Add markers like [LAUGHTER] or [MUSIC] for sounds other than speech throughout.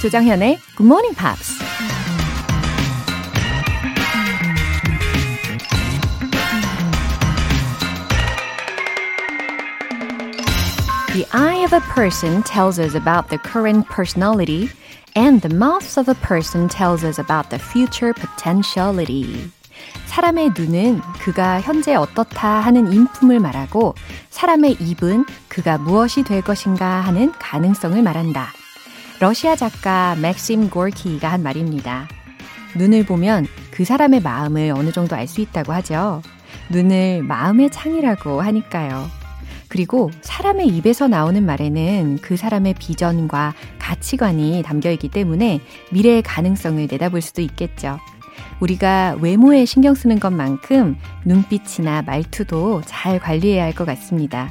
조정현의 Good Morning Pops. The eye of a person tells us about the current personality, and the mouth of a person tells us about the future potentiality. 사람의 눈은 그가 현재 어떻다 하는 인품을 말하고 사람의 입은 그가 무엇이 될 것인가 하는 가능성을 말한다. 러시아 작가 맥심 고르키가 한 말입니다. 눈을 보면 그 사람의 마음을 어느 정도 알 수 있다고 하죠. 눈을 마음의 창이라고 하니까요. 그리고 사람의 입에서 나오는 말에는 그 사람의 비전과 가치관이 담겨 있기 때문에 미래의 가능성을 내다볼 수도 있겠죠. 우리가 외모에 신경 쓰는 것만큼 눈빛이나 말투도 잘 관리해야 할 것 같습니다.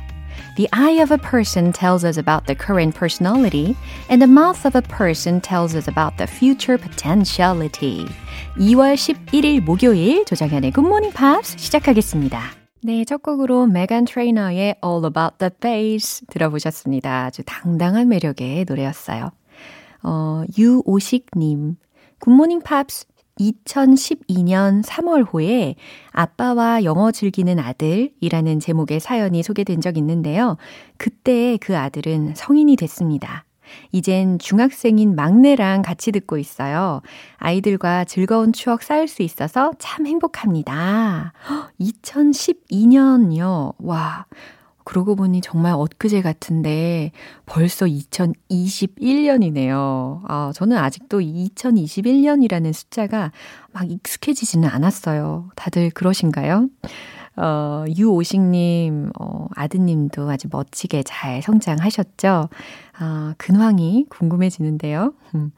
The eye of a person tells us about the current personality, and the mouth of a person tells us about the future potentiality. 2월 11일 목요일 조정현의 Good Morning Pops 시작하겠습니다. 네, 첫 곡으로 메간 트레이너의 All About the Bass 들어보셨습니다. 아주 당당한 매력의 노래였어요. 어, 유오식님, 굿모닝 팝스 2012년 3월호에 아빠와 영어 즐기는 아들이라는 제목의 사연이 소개된 적 있는데요. 그때 그 아들은 성인이 됐습니다. 이젠 중학생인 막내랑 같이 듣고 있어요. 아이들과 즐거운 추억 쌓을 수 있어서 참 행복합니다. [GASPS] 2012년이요. 와. 그러고 보니 정말 엊그제 같은데 벌써 2021년이네요. 아, 저는 아직도 2021년이라는 숫자가 막 익숙해지지는 않았어요. 다들 그러신가요? 어, 유오식님, 어, 아드님도 아주 멋지게 잘 성장하셨죠? 아, 근황이 궁금해지는데요. 음,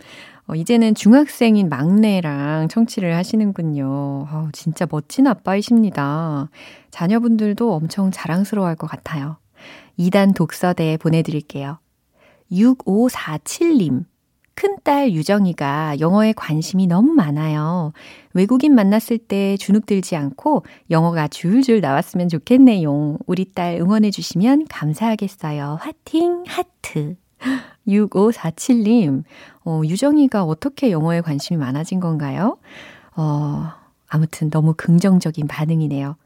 어, 이제는 중학생인 막내랑 청취를 하시는군요. 어, 진짜 멋진 아빠이십니다. 자녀분들도 엄청 자랑스러워 할 것 같아요. 2단 독서대 보내드릴게요. 6547님. 큰딸 유정이가 영어에 관심이 너무 많아요. 외국인 만났을 때 주눅 들지 않고 영어가 줄줄 나왔으면 좋겠네요. 우리 딸 응원해 주시면 감사하겠어요. 화팅 하트. [GASPS] 6547님, 어, 유정이가 어떻게 영어에 관심이 많아진 건가요? 어, 아무튼 너무 긍정적인 반응이네요.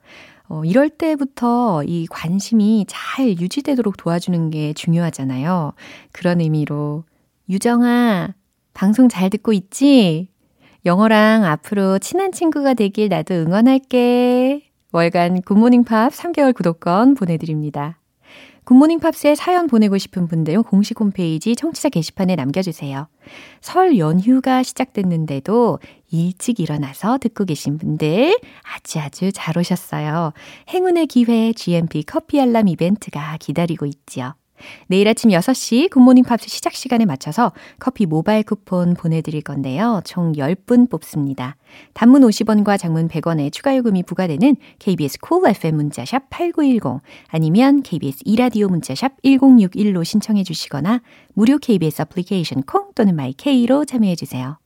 어, 이럴 때부터 이 관심이 잘 유지되도록 도와주는 게 중요하잖아요. 그런 의미로 유정아, 방송 잘 듣고 있지? 영어랑 앞으로 친한 친구가 되길 나도 응원할게. 월간 굿모닝 팝 3개월 구독권 보내드립니다. 굿모닝 팝스에 사연 보내고 싶은 분들 공식 홈페이지 청취자 게시판에 남겨주세요. 설 연휴가 시작됐는데도 일찍 일어나서 듣고 계신 분들 아주 아주 잘 오셨어요. 행운의 기회 GMP 커피 알람 이벤트가 기다리고 있지요. 내일 아침 6시 굿모닝 팝스 시작 시간에 맞춰서 커피 모바일 쿠폰 보내드릴 건데요. 총 10분 뽑습니다. 단문 50원과 장문 100원의 추가 요금이 부과되는 KBS Cool FM 문자샵 8910 아니면 KBS 이라디오 문자샵 1061로 신청해 주시거나 무료 KBS 애플리케이션 콩 또는 마이케이로 참여해 주세요.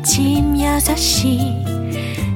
아침 6시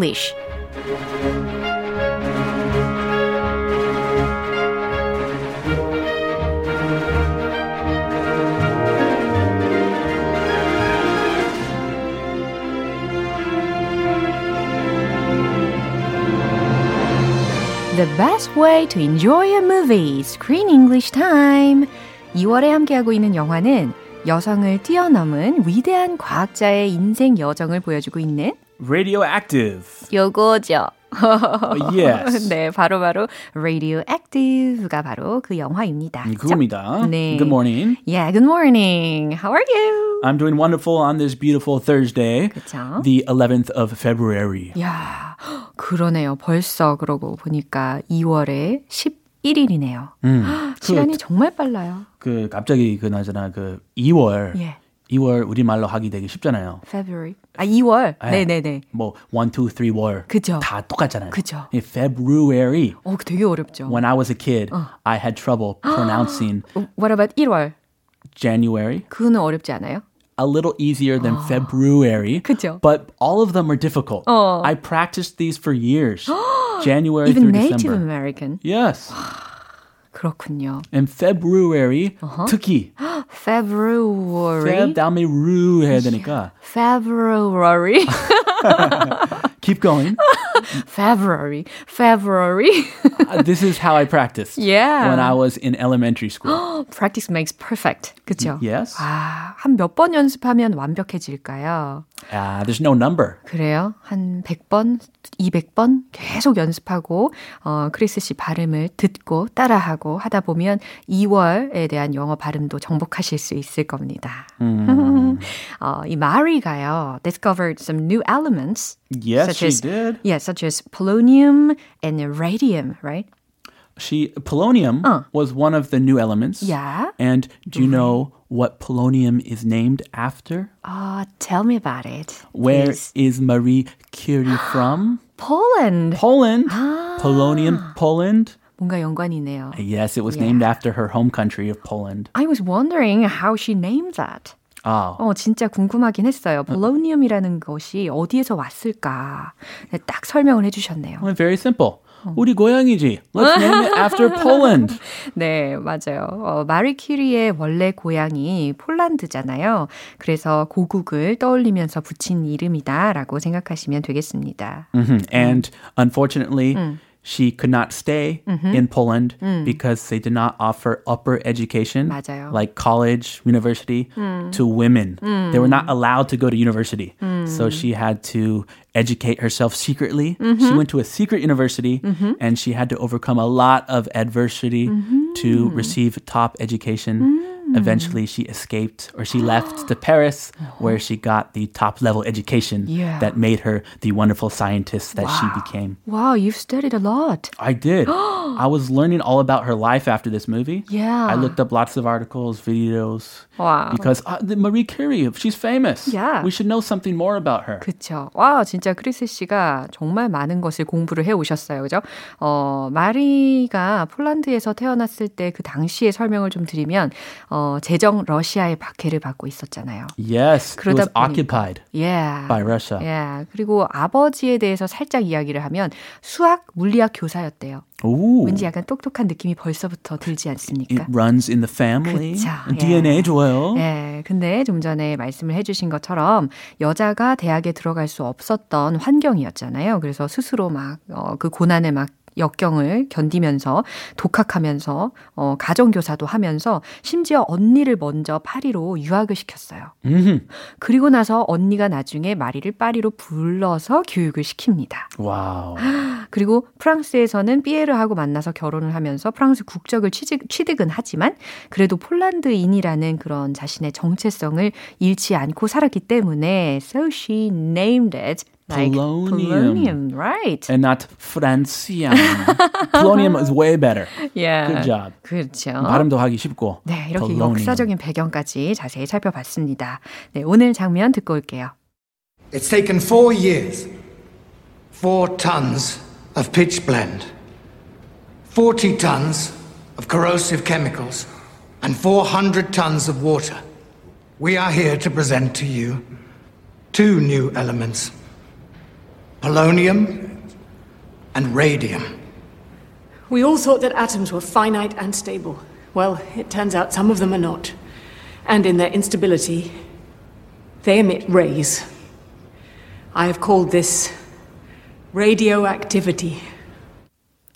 English. The best way to enjoy a movie, Screen English Time. 2월에 함께하고 있는 영화는 여성을 뛰어넘은 위대한 과학자의 인생 여정을 보여주고 있는 Radioactive. 요거죠. yes. 네, 바로 바로 Radioactive가 바로 그 영화입니다. 그겁니다. 네. Good morning. Yeah, good morning. How are you? I'm doing wonderful on this beautiful Thursday, 그쵸? the 11th of February. 야, 그러네요. 벌써 그러고 보니까 2월의 1일이네요. 시간이 정말 빨라요. 그 갑자기 그나저나 그 2월 예. 2월 우리말로 하기 되게 쉽잖아요. February. 아, 2월. 네, 네, 네. 뭐 1, 2, 3, 월. 그죠. 다 똑같잖아요. 그죠. 이 February. 어, 되게 어렵죠. When I was a kid, I had trouble pronouncing [GASPS] What about 1월? January. 그거는 어렵지 않아요? A little easier than February. 그죠. But all of them are difficult. 어. I practiced these for years. [GASPS] January Even through Native December. American. Yes. 그렇군요. And February 특히 February. Feb 다음에 루 해야 되니까 February. Keep going. February. February. Uh, this is how I practiced Yeah. when I was in elementary school. Practice makes perfect. 그죠? yes. 아, 한 몇 번 연습하면 완벽해질까요? Uh, there's no number. 그래요? 한 100번, 200번 계속 연습하고, 어, 크리스 씨 발음을 듣고 따라하고 하다 보면 2월에 대한 영어 발음도 정복하실 수 있을 겁니다. 어, 이 마리가요, discovered some new elements. Yes, such she as, did. Yeah, such as polonium and radium, right? She polonium was one of the new elements. Yeah. And do you know what polonium is named after? Uh, tell me about it. Where please. is Marie Curie [GASPS] from? Poland. Poland. Polonium, Poland. 뭔가 연관이네요. Yes, it was named after her home country of Poland. I was wondering how she named that. Oh. 어, 진짜 궁금하긴 했어요. polonium이라는 것이 어디에서 왔을까? 네, 딱 설명을 해주셨네요. Well, very simple. 우리 고향이지. Let's name it after [LAUGHS] Poland. 네, 맞아요. 어, 마리 큐리의 원래 고향이 폴란드잖아요. 그래서 고국을 떠올리면서 붙인 이름이다라고 생각하시면 되겠습니다. Mhm. And unfortunately, she could not stay in Poland because they did not offer upper education, 맞아요. like college, university, to women. They were not allowed to go to university. So she had to educate herself secretly. She went to a secret university and she had to overcome a lot of adversity to receive top education. Eventually, she escaped or she left to [GASPS] Paris, where she got the top level education Yeah. that made her the wonderful scientist that she became. Wow, you've studied a lot. I did. [GASPS] I was learning all about her life after this movie. Yeah. I looked up lots of articles, videos. Wow. Because uh, the Marie Curie, she's famous. Yeah. We should know something more about her. 그쵸. 와, 진짜 크리스 씨가 정말 많은 것을 공부를 해 오셨어요. 그죠? 어, 마리가 폴란드에서 태어났을 때 그 당시의 설명을 좀 드리면, 어, 제정 러시아의 박해를 받고 있었잖아요. Yes, it 그러다 was occupied Yeah. by Russia. 예. 그리고 아버지에 대해서 살짝 이야기를 하면 수학, 물리학 교사였대요. Ooh. 왠지 약간 똑똑한 느낌이 벌써부터 들지 It 않습니까? runs in the family. 그쵸, 예. DNA 좋아요. 예, 근데 좀 전에 말씀을 해주신 것처럼 여자가 대학에 들어갈 수 없었던 환경이었잖아요. 그래서 스스로 막, 어, 그 고난을 막 역경을 견디면서 독학하면서 어, 가정교사도 하면서 심지어 언니를 먼저 파리로 유학을 시켰어요. Mhm. 그리고 나서 언니가 나중에 마리를 파리로 불러서 교육을 시킵니다. Wow. [GASPS] 그리고 프랑스에서는 삐에르하고 만나서 결혼을 하면서 프랑스 국적을 취직, 취득은 하지만 그래도 폴란드인이라는 그런 자신의 정체성을 잃지 않고 살았기 때문에 so she named it like Polonium. polonium, right? and not Francium. Polonium is way better. Yeah. Good job. 그렇죠. 발음도 하기 쉽고. 네, 이렇게 Polonium. 역사적인 배경까지 자세히 살펴봤습니다. 네, 오늘 장면 듣고 올게요. It's taken four years, four tons of pitch blend, 40 tons of corrosive chemicals, and 400 tons of water. We are here to present to you two new elements polonium and radium. We all thought that atoms were finite and stable. Well, it turns out some of them are not. And in their instability, they emit rays. I have called this radioactivity.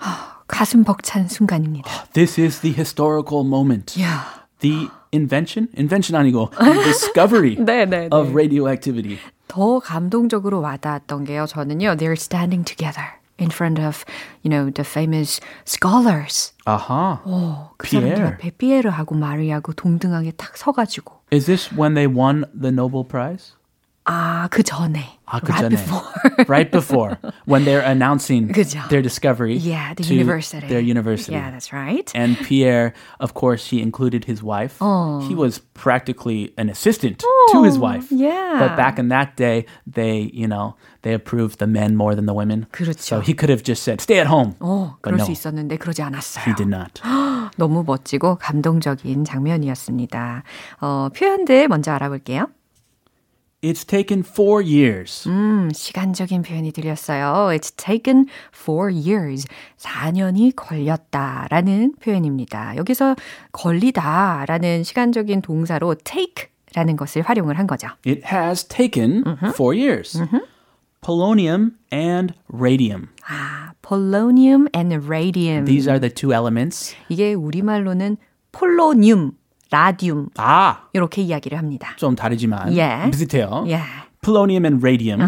[GASPS] 가슴 벅찬 순간입니다. This is the historical moment. Yeah. The invention, invention 아니고 the discovery 네, [LAUGHS] 네, 네. of radioactivity. 더 감동적으로 와닿았던 게요. 저는요. They're standing together in front of, you know, the famous scholars. Aha. 어, 그 피에르. 사람들 앞에 피에르하고 마리하고 동등하게 딱 서가지고. Is this when they won the Nobel Prize? 아, 그 전에. 아, 그 right 전에. before. right before when they're announcing [LAUGHS] 그죠. their discovery yeah, the to university. their university. Yeah, that's right. And Pierre, of course, he included his wife. Oh. He was practically an assistant to his wife. yeah. But back in that day, they, you know, they approved the men more than the women. 그렇죠. So he could have just said, stay at home. 어, but 그럴 no, 수 있었는데 그러지 않았어요. he did not. [GASPS] 너무 멋지고 감동적인 장면이었습니다. 어, 표현들 먼저 알아볼게요. It's taken four years. 음, 시간적인 표현이 들렸어요. It's taken four years. 4년이 걸렸다라는 표현입니다. 여기서 걸리다라는 시간적인 동사로 take라는 것을 활용을 한 거죠. It has taken four years. Polonium and radium. 아, polonium and radium. These are the two elements. 이게 우리말로는 폴로늄, 라듐 아, 이렇게 이야기를 합니다. 좀 다르지만 Yeah. 비슷해요. Yeah. Polonium and radium.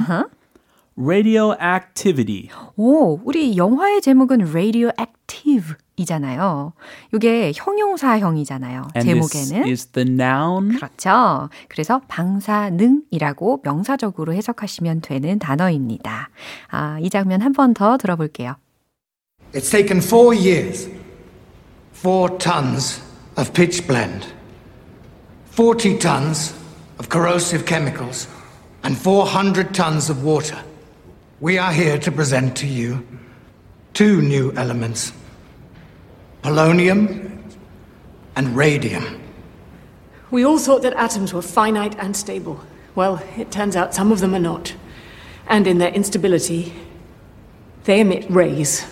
Radioactivity. 오, 우리 영화의 제목은 radioactive이잖아요. 이게 형용사형이잖아요. And this 제목에는. is the noun. 그렇죠. 그래서 방사능이라고 명사적으로 해석하시면 되는 단어입니다. 아, 이 장면 한 번 더 들어볼게요. It's taken four years, four tons of pitch blend, 40 tons of corrosive chemicals, and 400 tons of water. We are here to present to you two new elements polonium and radium. We all thought that atoms were finite and stable. Well, it turns out some of them are not. And in their instability, they emit rays.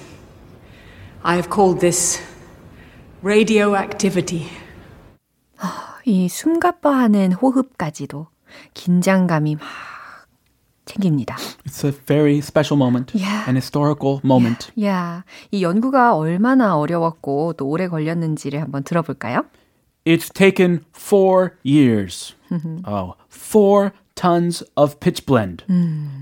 I have called this radioactivity. 이 숨가빠하는 호흡까지도 긴장감이 막 생깁니다. It's a very special moment, Yeah. an historical moment. 야, 이 연구가 얼마나 어려웠고 또 오래 걸렸는지를 한번 들어볼까요? It's taken four years. oh, four tons of pitch blend,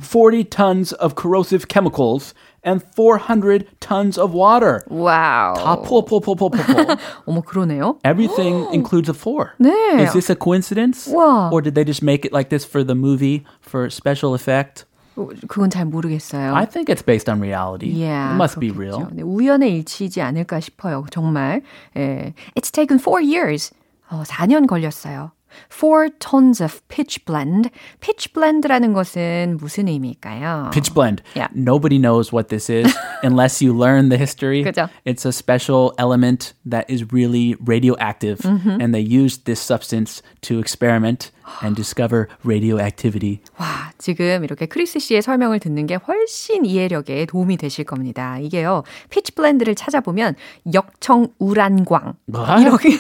40 tons of corrosive chemicals, and 400 tons of water. 와우. 다 포, 포, 포, 포, 포, 포. 어머 그러네요. Everything [GASPS] includes a four. 네. Is this a coincidence? 와. Or did they just make it like this for the movie, for special effect? 어, 그건 잘 모르겠어요. I think it's based on reality. Yeah, it must be 그렇겠죠. real. 네, 우연의 일치이지 않을까 싶어요. 정말. 예. It's taken four years. 어, 4년 걸렸어요. Four tons of pitch blend. Pitch blend라는 것은 무슨 의미일까요? Pitch blend. Yeah. Nobody knows what this is [LAUGHS] unless you learn the history. 그죠. It's a special element that is really radioactive. Mm-hmm. And they used this substance to experiment and discover radioactivity. 와, 지금 이렇게 크리스 씨의 설명을 듣는 게 훨씬 이해력에 도움이 되실 겁니다. 이게요, pitchblende를 찾아보면 역청 우란광 뭐? 이렇게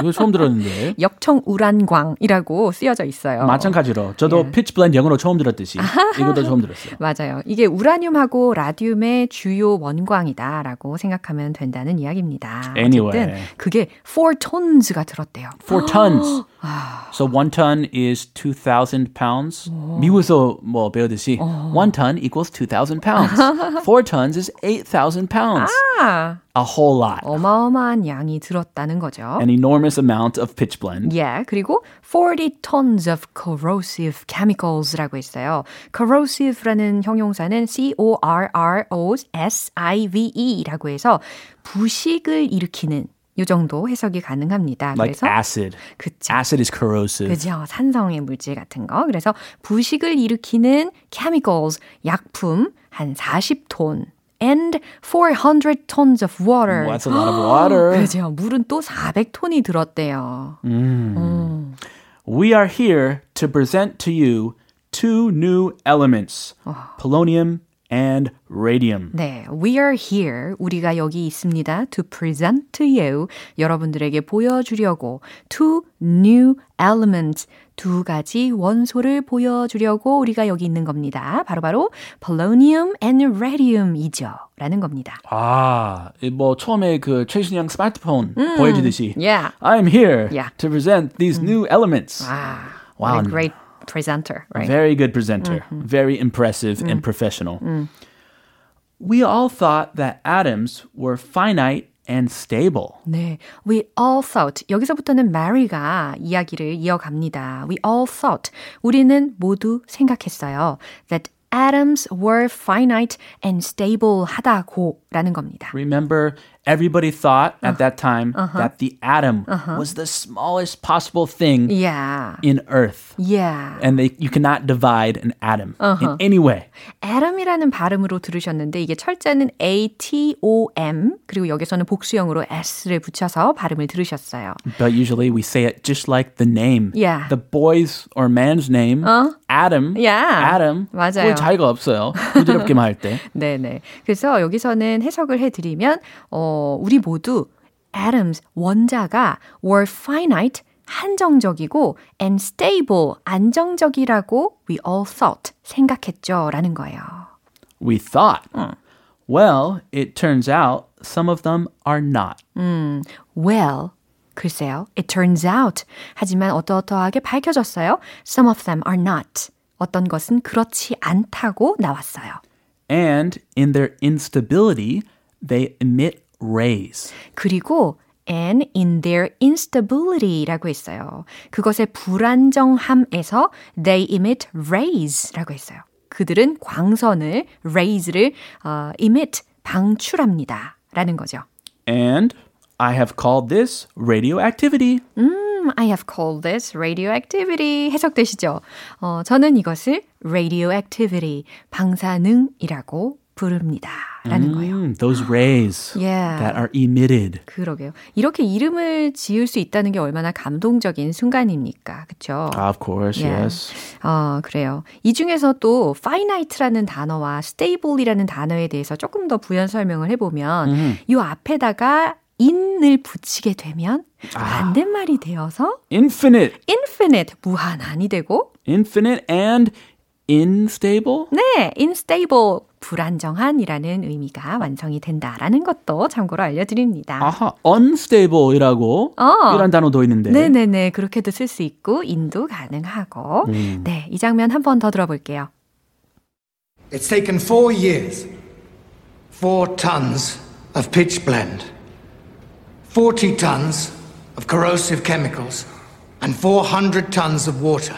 이거 처음 들었는데. [LAUGHS] 역청 우란광이라고 쓰여져 있어요. 마찬가지로 저도 예. pitchblende 영어로 처음 들었듯이 이것도 처음 들었어요. 맞아요. 이게 우라늄하고 라듐의 주요 원광이다라고 생각하면 된다는 이야기입니다. Anyway. 그게 4 tons가 들었대요. Four tons. [GASPS] [SIGHS] So one ton is 2,000 pounds. 미국에서 뭐 배우듯이 one ton equals 2,000 pounds. [LAUGHS] Four tons is 8,000 pounds. 아, A whole lot. 어마어마한 양이 들었다는 거죠. An enormous amount of pitch blend. 예, 그리고 40 tons of corrosive chemicals라고 있어요. corrosive라는 형용사는 C-O-R-R-O-S-I-V-E라고 해서 부식을 일으키는 이 정도 해석이 가능합니다. Like 그래서 acid. 그쵸. Acid is corrosive. 그죠. 산성의 물질 같은 거. 그래서 부식을 일으키는 chemicals, 약품 한 40톤. And 400 tons of water. Well, that's a lot of water. 그죠. 물은 또 400톤이 들었대요. We are here to present to you two new elements, polonium and radium. 네, we are here. 우리가 여기 있습니다. To present to you. 여러분들에게 보여주려고. Two new elements. 두 가지 원소를 보여주려고 우리가 여기 있는 겁니다. 바로바로 polonium and radium이죠. 라는 겁니다. 아, 뭐 처음에 그 최신형 스마트폰 보여주듯이 Yeah. I'm here Yeah. to present these new elements. 아, Wow. what a great presenter, right? Very good presenter. Very impressive and professional. We all thought that atoms were finite and stable. 네, we all thought 여기서부터는 Mary가 이야기를 이어갑니다. We all thought 우리는 모두 생각했어요. That atoms were finite and stable 하다고라는 겁니다. Remember, everybody thought at that time that the atom was the smallest possible thing Yeah, in Earth. yeah. And they, you cannot divide an atom in any way. atom이라는 발음으로 들으셨는데 이게 철자는 A T O M 그리고 여기서는 복수형으로 S를 붙여서 발음을 들으셨어요. But usually we say it just like the name. Yeah. The boy's or man's name, Adam. Yeah. Adam. 맞아요. 뭐 차이가 없어요. 부드럽게 말할 때. [LAUGHS] 네네. 그래서 여기서는 해석을 해드리면 어, 우리 모두 atoms 원자가 were finite 한정적이고 and stable 안정적이라고 we all thought 생각했죠 라는 거예요. We thought. Well, it turns out some of them are not. Well, 글쎄요. It turns out. 하지만 어떠어떠하게 밝혀졌어요. Some of them are not. 어떤 것은 그렇지 않다고 나왔어요. And in their instability, they emit rays. 그리고 and in their instability라고 했어요. 그것의 불안정함에서 they emit rays라고 했어요. 그들은 광선을 rays를 어, emit 방출합니다. 라는 거죠. And I have called this radioactivity. I have called this radioactivity. 해석되시죠? 어, 저는 이것을 radioactivity, 방사능이라고 부릅니다. 라는 거예요. Mm, those rays [GASPS] Yeah. that are emitted. 그러게요. 이렇게 이름을 지을 수 있다는 게 얼마나 감동적인 순간입니까? 그쵸? Of course, Yeah. yes. 어, 그래요. 이 중에서 또 finite라는 단어와 stable이라는 단어에 대해서 조금 더 부연 설명을 해보면 이 앞에다가 in을 붙이게 되면 반대말이 되어서 Infinite. infinite, 무한한이 되고 Infinite and unstable. 네, unstable, 불안정한이라는 의미가 완성이 된다라는 것도 참고로 알려드립니다. 아하, unstable이라고 어. 이런 단어도 있는데. 네네네, 그렇게도 쓸 수 있고 인도 가능하고 네, 이 장면 한 번 더 들어볼게요. It's taken four years, four tons of pitch blend, 40 tons of corrosive chemicals, and 400 tons of water.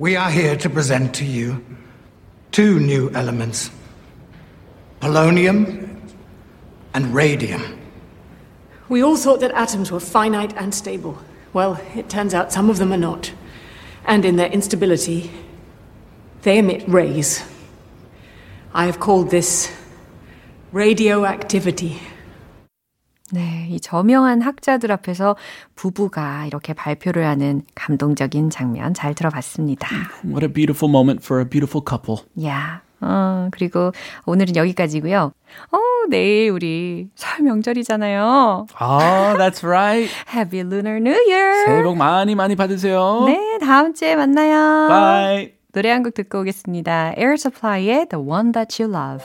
We are here to present to you two new elements polonium and radium. We all thought that atoms were finite and stable. Well, it turns out some of them are not. And in their instability, they emit rays. I have called this radioactivity. 네, 이 저명한 학자들 앞에서 부부가 이렇게 발표를 하는 감동적인 장면 잘 들어봤습니다. What a beautiful moment for a beautiful couple. 야, 어, 그리고 오늘은 여기까지고요. 어, 내일 우리 설 명절이잖아요. Oh, that's right. Happy Lunar New Year. 새해 복 많이 많이 받으세요. 네, 다음 주에 만나요. Bye. 노래 한 곡 듣고 오겠습니다. Air Supply의 The One That You Love.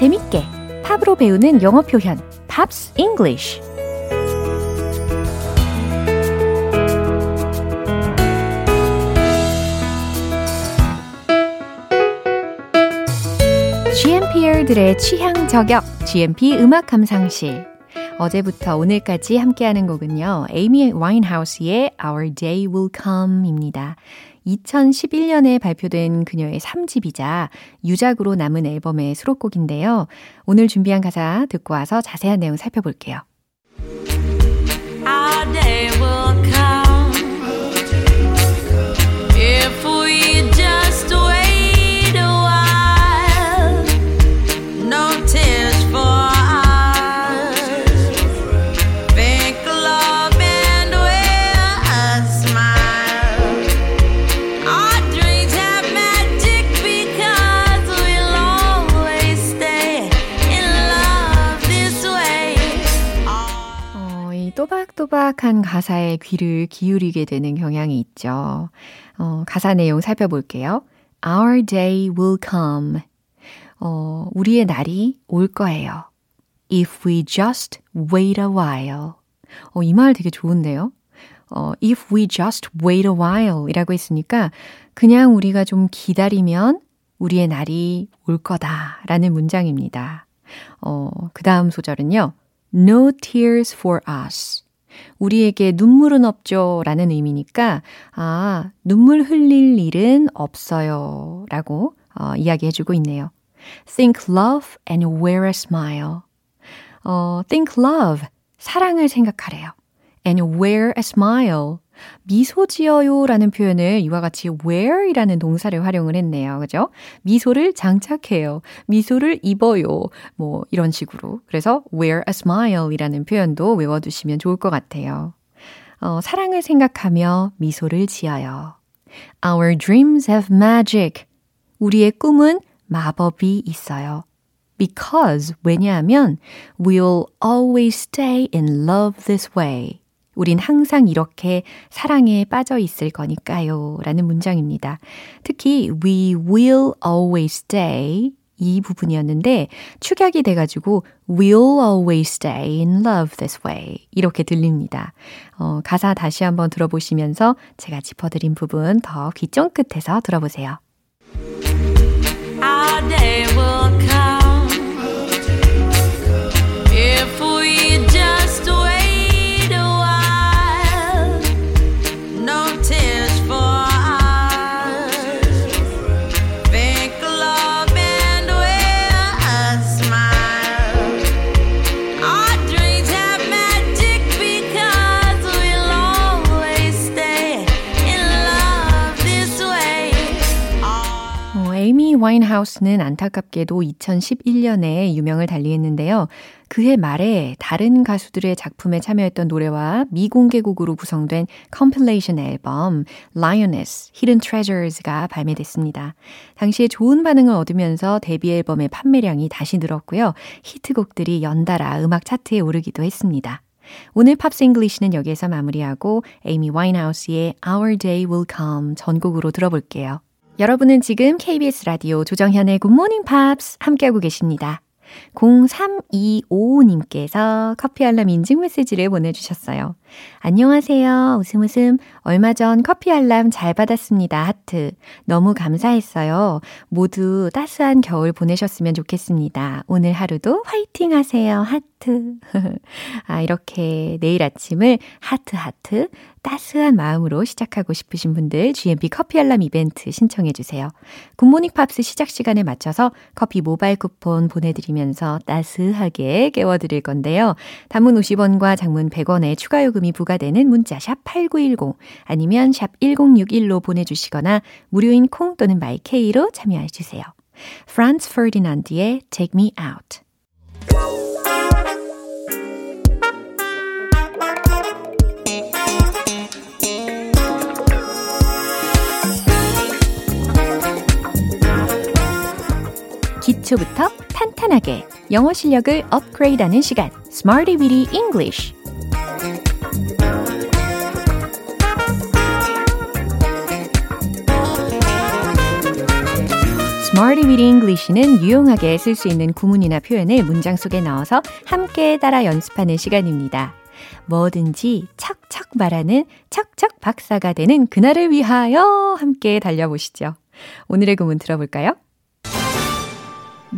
재밌게 팝으로 배우는 영어 표현 Pops English GMPer들의 취향 저격 GMP 음악 감상실 어제부터 오늘까지 함께하는 곡은요. 에이미 와인하우스의 Our Day Will Come입니다. 2011년에 발표된 그녀의 3집이자 유작으로 남은 앨범의 수록곡인데요. 오늘 준비한 가사 듣고 와서 자세한 내용 살펴볼게요. 또박또박한 가사에 귀를 기울이게 되는 경향이 있죠. 어, 가사 내용 살펴볼게요. Our day will come. 어, 우리의 날이 올 거예요. If we just wait a while. 어, 이 말 되게 좋은데요? 어, if we just wait a while 이라고 했으니까 그냥 우리가 좀 기다리면 우리의 날이 올 거다 라는 문장입니다. 어, 그 다음 소절은요. No tears for us. 우리에게 눈물은 없죠 라는 의미니까, 아, 눈물 흘릴 일은 없어요 라고 어, 이야기해주고 있네요. Think love and wear a smile. 어, think love. 사랑을 생각하래요. And wear a smile. 미소 지어요 라는 표현을 이와 같이 wear이라는 동사를 활용을 했네요. 그죠? 미소를 장착해요. 미소를 입어요. 뭐 이런 식으로. 그래서 wear a smile 이라는 표현도 외워 두시면 좋을 것 같아요. 어, 사랑을 생각하며 미소를 지어요. Our dreams have magic. 우리의 꿈은 마법이 있어요. Because 왜냐하면 we'll always stay in love this way. 우린 항상 이렇게 사랑에 빠져 있을 거니까요. 라는 문장입니다. 특히 we will always stay 이 부분이었는데 축약이 돼가지고 we'll always stay in love this way 이렇게 들립니다. 어, 가사 다시 한번 들어보시면서 제가 짚어드린 부분 더 귀 쫑긋해서 들어보세요. Day 와인하우스는 안타깝게도 2011년에 유명을 달리했는데요. 그해 말에 다른 가수들의 작품에 참여했던 노래와 미공개곡으로 구성된 compilation 앨범 Lioness Hidden Treasures가 발매됐습니다. 당시에 좋은 반응을 얻으면서 데뷔 앨범의 판매량이 다시 늘었고요. 히트곡들이 연달아 음악 차트에 오르기도 했습니다. 오늘 Pops English는 여기에서 마무리하고 에이미 와인하우스의 Our Day Will Come 전곡으로 들어볼게요. 여러분은 지금 KBS 라디오 조정현의 굿모닝 팝스 함께하고 계십니다. 0325님께서 커피 알람 인증 메시지를 보내주셨어요. 안녕하세요. 웃음 웃음. 얼마 전 커피 알람 잘 받았습니다. 하트. 너무 감사했어요. 모두 따스한 겨울 보내셨으면 좋겠습니다. 오늘 하루도 화이팅 하세요. 하트. [LAUGHS] 아, 이렇게 내일 아침을 하트 하트 따스한 마음으로 시작하고 싶으신 분들 GMP 커피 알람 이벤트 신청해 주세요. 굿모닝 팝스 시작 시간에 맞춰서 커피 모바일 쿠폰 보내드리면서 따스하게 깨워드릴 건데요. 단문 50원과 장문 100원의 추가 요금 이 부과되는 문자 샵 8910 아니면 샵 1061로 보내주시거나 무료인 콩 또는 마이케이로 참여해 주세요. 프란츠 퍼디난드의 Take Me Out. 기초부터 탄탄하게 영어 실력을 업그레이드하는 시간. Smarty Weedy English Smarty Weedy English는 유용하게 쓸 수 있는 구문이나 표현을 문장 속에 넣어서 함께 따라 연습하는 시간입니다. 뭐든지 척척 말하는 척척 박사가 되는 그날을 위하여 함께 달려보시죠. 오늘의 구문 들어볼까요?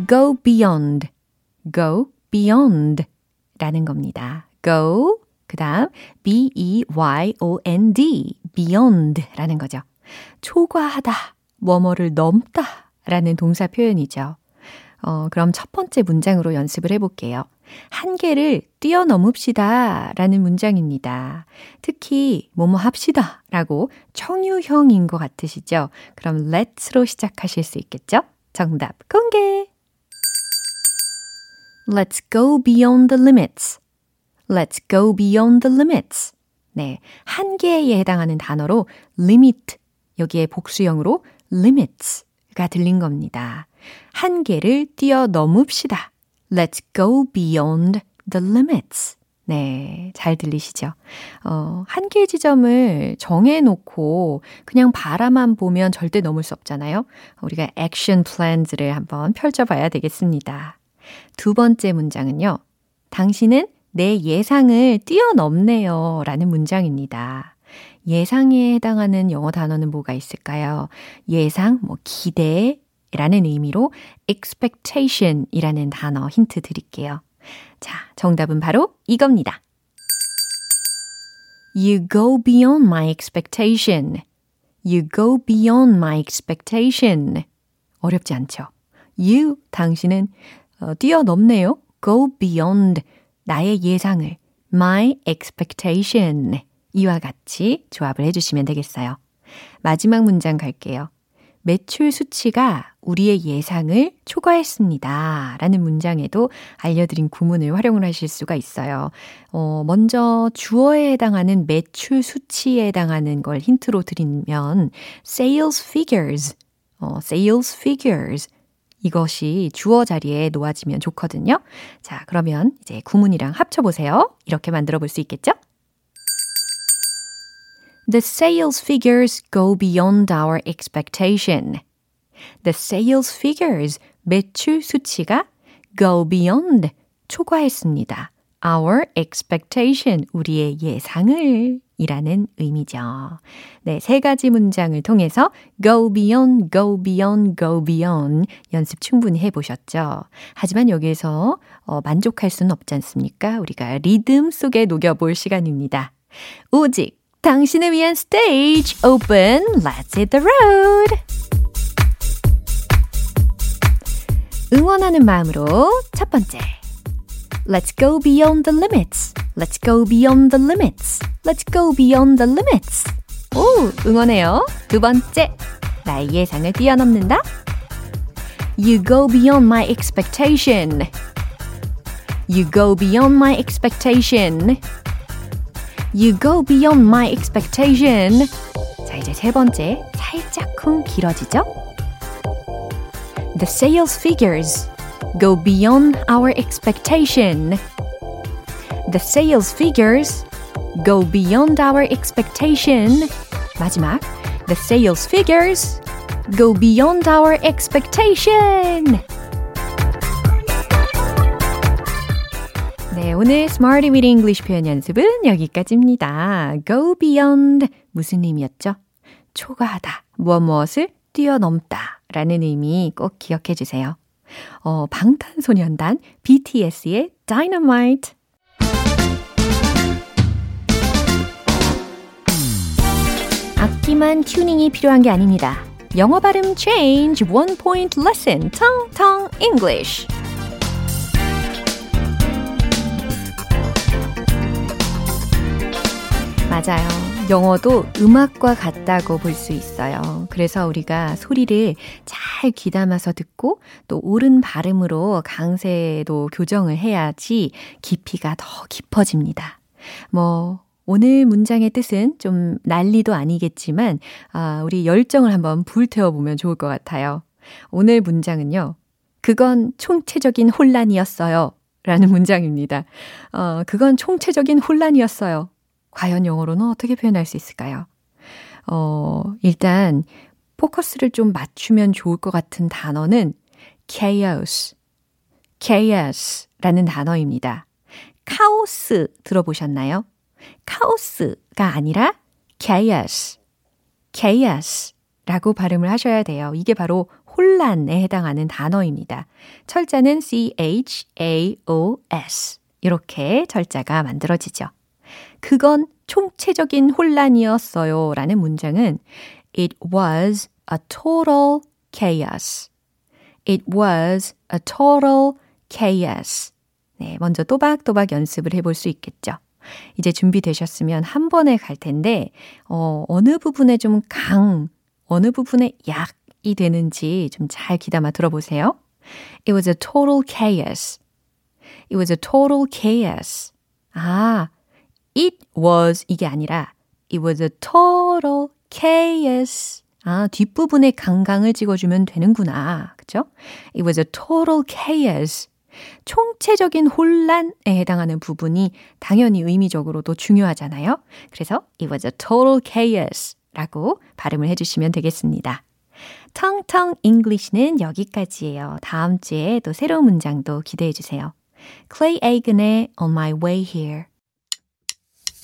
go beyond, go beyond 라는 겁니다. go, 그 다음 b-e-y-o-n-d, beyond 라는 거죠. 초과하다, 뭐뭐를 넘다 라는 동사 표현이죠. 어, 그럼 첫 번째 문장으로 연습을 해볼게요. 한계를 뛰어넘읍시다 라는 문장입니다. 특히 뭐뭐 합시다 라고 청유형인 것 같으시죠? 그럼 let's로 시작하실 수 있겠죠? 정답 공개! Let's go beyond the limits. Let's go beyond the limits. 네. 한계에 해당하는 단어로 limit. 여기에 복수형으로 limits 가 들린 겁니다. 한계를 뛰어넘읍시다. Let's go beyond the limits. 네, 잘 들리시죠? 어, 한계 지점을 정해놓고 그냥 바라만 보면 절대 넘을 수 없잖아요. 우리가 액션 플랜즈를 한번 펼쳐봐야 되겠습니다. 두 번째 문장은요. 당신은 내 예상을 뛰어넘네요. 라는 문장입니다. 예상에 해당하는 영어 단어는 뭐가 있을까요? 예상, 뭐, 기대, 라는 의미로 expectation 이라는 단어 힌트 드릴게요. 자, 정답은 바로 이겁니다. You go beyond my expectation. You go beyond my expectation. 어렵지 않죠? You, 당신은 어, 뛰어넘네요. Go beyond 나의 예상을 my expectation 이와 같이 조합을 해주시면 되겠어요. 마지막 문장 갈게요. 매출 수치가 우리의 예상을 초과했습니다. 라는 문장에도 알려드린 구문을 활용을 하실 수가 있어요. 어, 먼저 주어에 해당하는 매출 수치에 해당하는 걸 힌트로 드리면 sales figures, 어, sales figures 이것이 주어 자리에 놓아지면 좋거든요. 자, 그러면 이제 구문이랑 합쳐보세요. 이렇게 만들어 볼 수 있겠죠? The sales figures go beyond our expectation. The sales figures, 매출 수치가 go beyond, 초과했습니다. Our expectation, 우리의 예상을 이라는 의미죠. 네, 세 가지 문장을 통해서 go beyond, go beyond, go beyond 연습 충분히 해보셨죠? 하지만 여기에서 어, 만족할 수는 없지 않습니까? 우리가 리듬 속에 녹여볼 시간입니다. 오직 당신을 위한 stage open. Let's hit the road. 응원하는 마음으로 첫 번째. Let's go beyond the limits. Let's go beyond the limits. Let's go beyond the limits. 오, 응원해요. 두 번째. 나의 예상을 뛰어넘는다. You go beyond my expectation. You go beyond my expectation. You go beyond my expectation. 자, 이제 세 번째. 살짝쿵 길어지죠? The sales figures go beyond our expectation. The sales figures go beyond our expectation. 마지막. The sales figures go beyond our expectation. 오늘 Smarty with English 표현 연습은 여기까지입니다. Go beyond 무슨 의미였죠? 초과하다, 무엇 무엇을 뛰어넘다 라는 의미 꼭 기억해 주세요. 어, 방탄소년단 BTS의 Dynamite 악기만 튜닝이 필요한 게 아닙니다. 영어 발음 change one point lesson Tong Tong English 맞아요. 영어도 음악과 같다고 볼 수 있어요. 그래서 우리가 소리를 잘 귀담아서 듣고 또 옳은 발음으로 강세도 교정을 해야지 깊이가 더 깊어집니다. 뭐, 오늘 문장의 뜻은 좀 난리도 아니겠지만, 아, 우리 열정을 한번 불태워보면 좋을 것 같아요. 오늘 문장은요, 그건 총체적인 혼란이었어요. 라는 문장입니다. 어, 그건 총체적인 혼란이었어요. 과연 영어로는 어떻게 표현할 수 있을까요? 어, 일단 포커스를 좀 맞추면 좋을 것 같은 단어는 chaos, chaos라는 단어입니다. 카오스 들어보셨나요? 카오스가 아니라 chaos, chaos라고 발음을 하셔야 돼요. 이게 바로 혼란에 해당하는 단어입니다. 철자는 C-H-A-O-S. 이렇게 철자가 만들어지죠. 그건 총체적인 혼란이었어요. 라는 문장은 It was a total chaos. It was a total chaos. 네, 먼저 또박또박 연습을 해볼 수 있겠죠. 이제 준비되셨으면 한 번에 갈 텐데, 어, 어느 부분에 좀 강, 어느 부분에 약이 되는지 좀 잘 귀담아 들어보세요. It was a total chaos. It was a total chaos. 아, it was 이게 아니라 it was a total chaos. 아, 뒷부분에 강강을 찍어주면 되는구나. 그죠? It was a total chaos. 총체적인 혼란에 해당하는 부분이 당연히 의미적으로도 중요하잖아요. 그래서 it was a total chaos 라고 발음을 해주시면 되겠습니다. 텅텅 English는 여기까지예요. 다음 주에 또 새로운 문장도 기대해 주세요. Clay Aiken의 On My Way Here.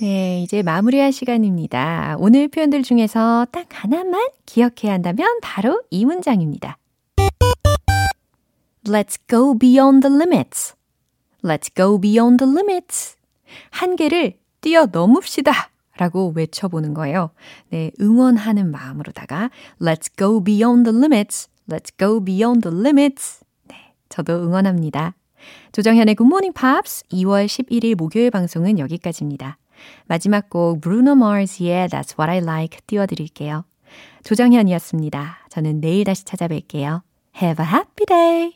네, 이제 마무리할 시간입니다. 오늘 표현들 중에서 딱 하나만 기억해야 한다면 바로 이 문장입니다. Let's go beyond the limits. Let's go beyond the limits. 한계를 뛰어넘읍시다. 라고 외쳐보는 거예요. 네, 응원하는 마음으로다가 Let's go beyond the limits. Let's go beyond the limits. 네, 저도 응원합니다. 조정현의 Good Morning Pops 2월 11일 목요일 방송은 여기까지입니다. 마지막 곡 Bruno Mars의 That's What I Like 띄워드릴게요. 조정현이었습니다. 저는 내일 다시 찾아뵐게요. Have a happy day!